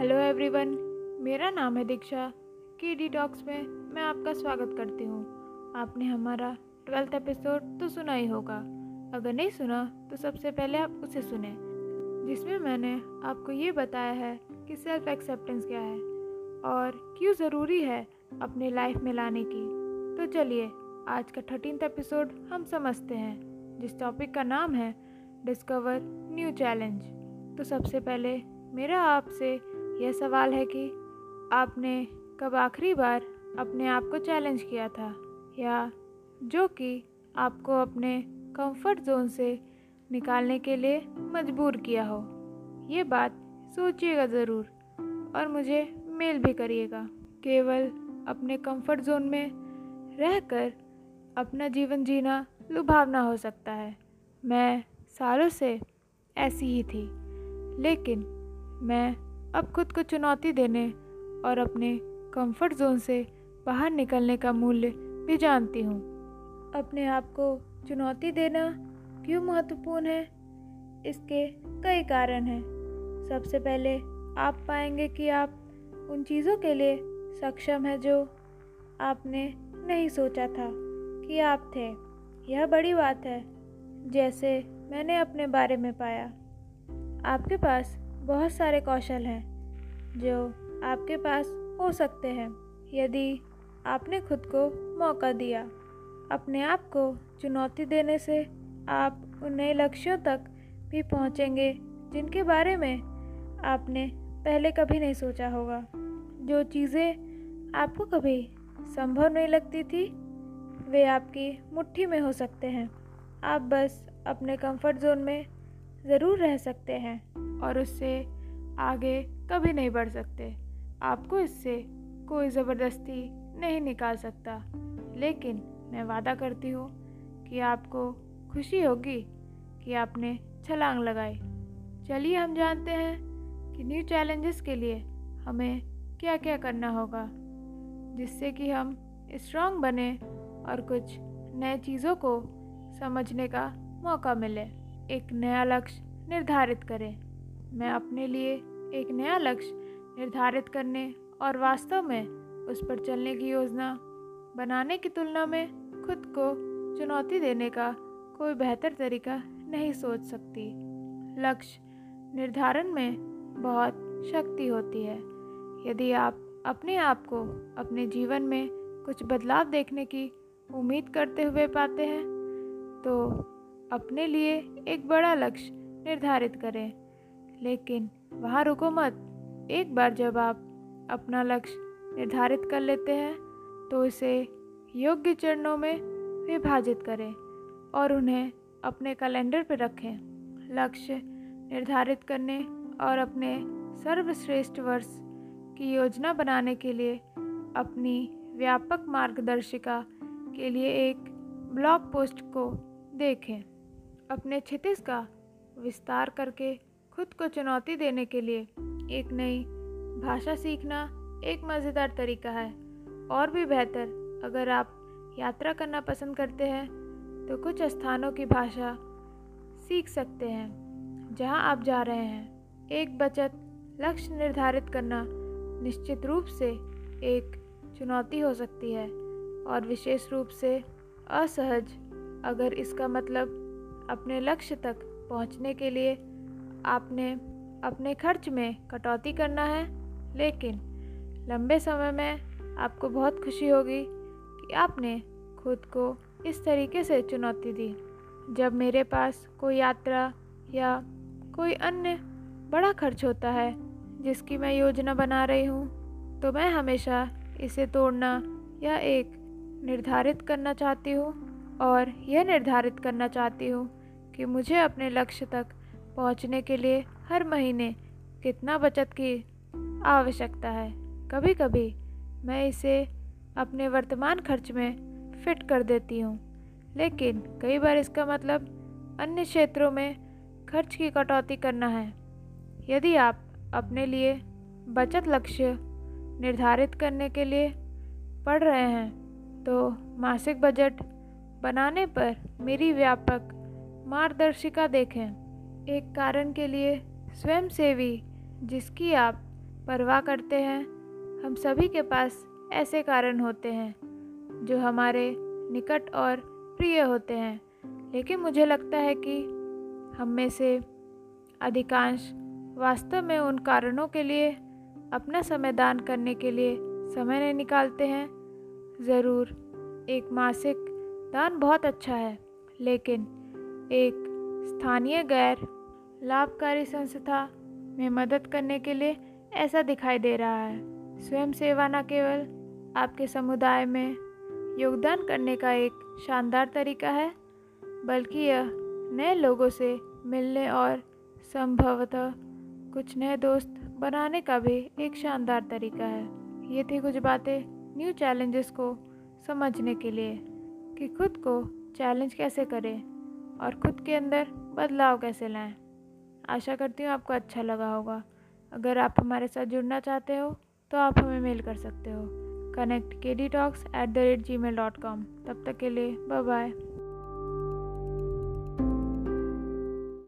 Hello everyone मेरा नाम है दीक्षा। की डी टॉक्स में मैं आपका स्वागत करती हूँ। आपने हमारा ट्वेल्थ एपिसोड तो सुना ही होगा। अगर नहीं सुना तो सबसे पहले आप उसे सुने, जिसमें मैंने आपको ये बताया है कि सेल्फ एक्सेप्टेंस क्या है और क्यों ज़रूरी है अपने लाइफ में लाने की। तो चलिए, आज का थर्टीन एपिसोड हम समझते हैं, जिस टॉपिक का नाम है डिस्कवर न्यू चैलेंज तो सबसे पहले मेरा आपसे यह सवाल है कि आपने कब आखिरी बार अपने आप को चैलेंज किया था? या जो कि आपको अपने कंफर्ट जोन से निकालने के लिए मजबूर किया हो? ये बात सोचिएगा ज़रूर और मुझे मेल भी करिएगा। केवल अपने कंफर्ट जोन में रहकर अपना जीवन जीना लुभावना हो सकता है। मैं सालों से ऐसी ही थी, लेकिन मैं अब खुद को चुनौती देने और अपने कंफर्ट जोन से बाहर निकलने का मूल्य भी जानती हूँ। अपने आप को चुनौती देना क्यों महत्वपूर्ण है? इसके कई कारण हैं। सबसे पहले आप पाएँगे कि आप उन चीज़ों के लिए सक्षम है जो आपने नहीं सोचा था कि आप थे। यह बड़ी बात है, जैसे मैंने अपने बारे में पाया। आपके पास बहुत सारे कौशल हैं, जो आपके पास हो सकते हैं, यदि आपने खुद को मौका दिया। अपने आप को चुनौती देने से आप उन नए लक्ष्यों तक भी पहुँचेंगे, जिनके बारे में आपने पहले कभी नहीं सोचा होगा। जो चीज़ें आपको कभी संभव नहीं लगती थी, वे आपकी मुट्ठी में हो सकते हैं। आप बस अपने कंफर्ट जोन में ज़रूर रह सकते हैं। और उससे आगे कभी नहीं बढ़ सकते। आपको इससे कोई ज़बरदस्ती नहीं निकाल सकता। लेकिन मैं वादा करती हूँ कि आपको खुशी होगी कि आपने छलांग लगाई। चलिए हम जानते हैं कि न्यू चैलेंजेस के लिए हमें क्या क्या करना होगा, जिससे कि हम स्ट्रांग बने और कुछ नए चीज़ों को समझने का मौका मिले। एक नया लक्ष्य निर्धारित करें। मैं अपने लिए एक नया लक्ष्य निर्धारित करने और वास्तव में उस पर चलने की योजना बनाने की तुलना में खुद को चुनौती देने का कोई बेहतर तरीका नहीं सोच सकती। लक्ष्य निर्धारण में बहुत शक्ति होती है। यदि आप अपने आप को अपने जीवन में कुछ बदलाव देखने की उम्मीद करते हुए पाते हैं तो अपने लिए एक बड़ा लक्ष्य निर्धारित करें। लेकिन वहाँ रुको मत। एक बार जब आप अपना लक्ष्य निर्धारित कर लेते हैं तो इसे योग्य चरणों में विभाजित करें और उन्हें अपने कैलेंडर पर रखें। लक्ष्य निर्धारित करने और अपने सर्वश्रेष्ठ वर्ष की योजना बनाने के लिए अपनी व्यापक मार्गदर्शिका के लिए एक ब्लॉग पोस्ट को देखें। अपने क्षितिज का विस्तार करके खुद को चुनौती देने के लिए। एक नई भाषा सीखना एक मज़ेदार तरीका है। और भी बेहतर, अगर आप यात्रा करना पसंद करते हैं तो कुछ स्थानों की भाषा सीख सकते हैं, जहाँ आप जा रहे हैं। एक बचत लक्ष्य निर्धारित करना निश्चित रूप से एक चुनौती हो सकती है, और विशेष रूप से असहज, अगर इसका मतलब अपने लक्ष्य तक पहुँचने के लिए आपने अपने खर्च में कटौती करना है, लेकिन लंबे समय में आपको बहुत खुशी होगी कि आपने खुद को इस तरीके से चुनौती दी। जब मेरे पास कोई यात्रा या कोई अन्य बड़ा खर्च होता है, जिसकी मैं योजना बना रही हूँ तो मैं हमेशा इसे तोड़ना या एक निर्धारित करना चाहती हूँ और यह निर्धारित करना चाहती हूँ कि मुझे अपने लक्ष्य तक पहुँचने के लिए हर महीने कितना बचत की आवश्यकता है। कभी कभी मैं इसे अपने वर्तमान खर्च में फिट कर देती हूँ, लेकिन कई बार इसका मतलब अन्य क्षेत्रों में खर्च की कटौती करना है। यदि आप अपने लिए बचत लक्ष्य निर्धारित करने के लिए पढ़ रहे हैं तो मासिक बजट बनाने पर मेरी व्यापक मार्गदर्शिका देखें। एक कारण के लिए स्वयंसेवी, जिसकी आप परवाह करते हैं, हम सभी के पास ऐसे कारण होते हैं, जो हमारे निकट और प्रिय होते हैं। लेकिन मुझे लगता है कि हम में से अधिकांश वास्तव में उन कारणों के लिए अपना समय दान करने के लिए समय नहीं निकालते हैं। ज़रूर, एक मासिक दान बहुत अच्छा है, लेकिन एक स्थानीय गैर लाभकारी संस्था में मदद करने के लिए ऐसा दिखाई दे रहा है। स्वयं सेवा न केवल आपके समुदाय में योगदान करने का एक शानदार तरीका है, बल्कि यह नए लोगों से मिलने और संभवतः कुछ नए दोस्त बनाने का भी एक शानदार तरीका है। ये थी कुछ बातें न्यू चैलेंजेस को समझने के लिए कि खुद को चैलेंज कैसे करें और खुद के अंदर बदलाव कैसे लाएँ? आशा करती हूँ आपको अच्छा लगा होगा। अगर आप हमारे साथ जुड़ना चाहते हो तो आप हमें मेल कर सकते हो। Connect K D talks at the rate Gmail dot com तब तक के लिए बाय बाय